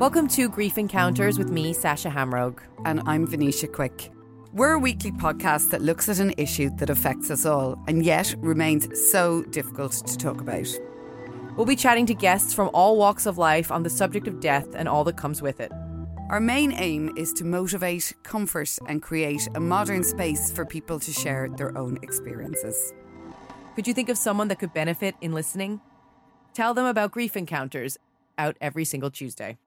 Welcome to Grief Encounters with me, Sasha Hamrogue. And I'm Venetia Quick. We're a weekly podcast that looks at an issue that affects us all and yet remains so difficult to talk about. We'll be chatting to guests from all walks of life on the subject of death and all that comes with it. Our main aim is to motivate, comfort, and create a modern space for people to share their own experiences. Could you think of someone that could benefit in listening? Tell them about Grief Encounters, out every single Tuesday.